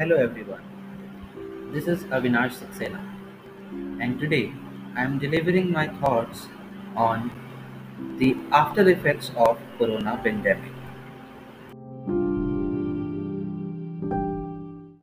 Hello everyone, this is Avinash Saxena and today I am delivering my thoughts on the after effects of corona pandemic.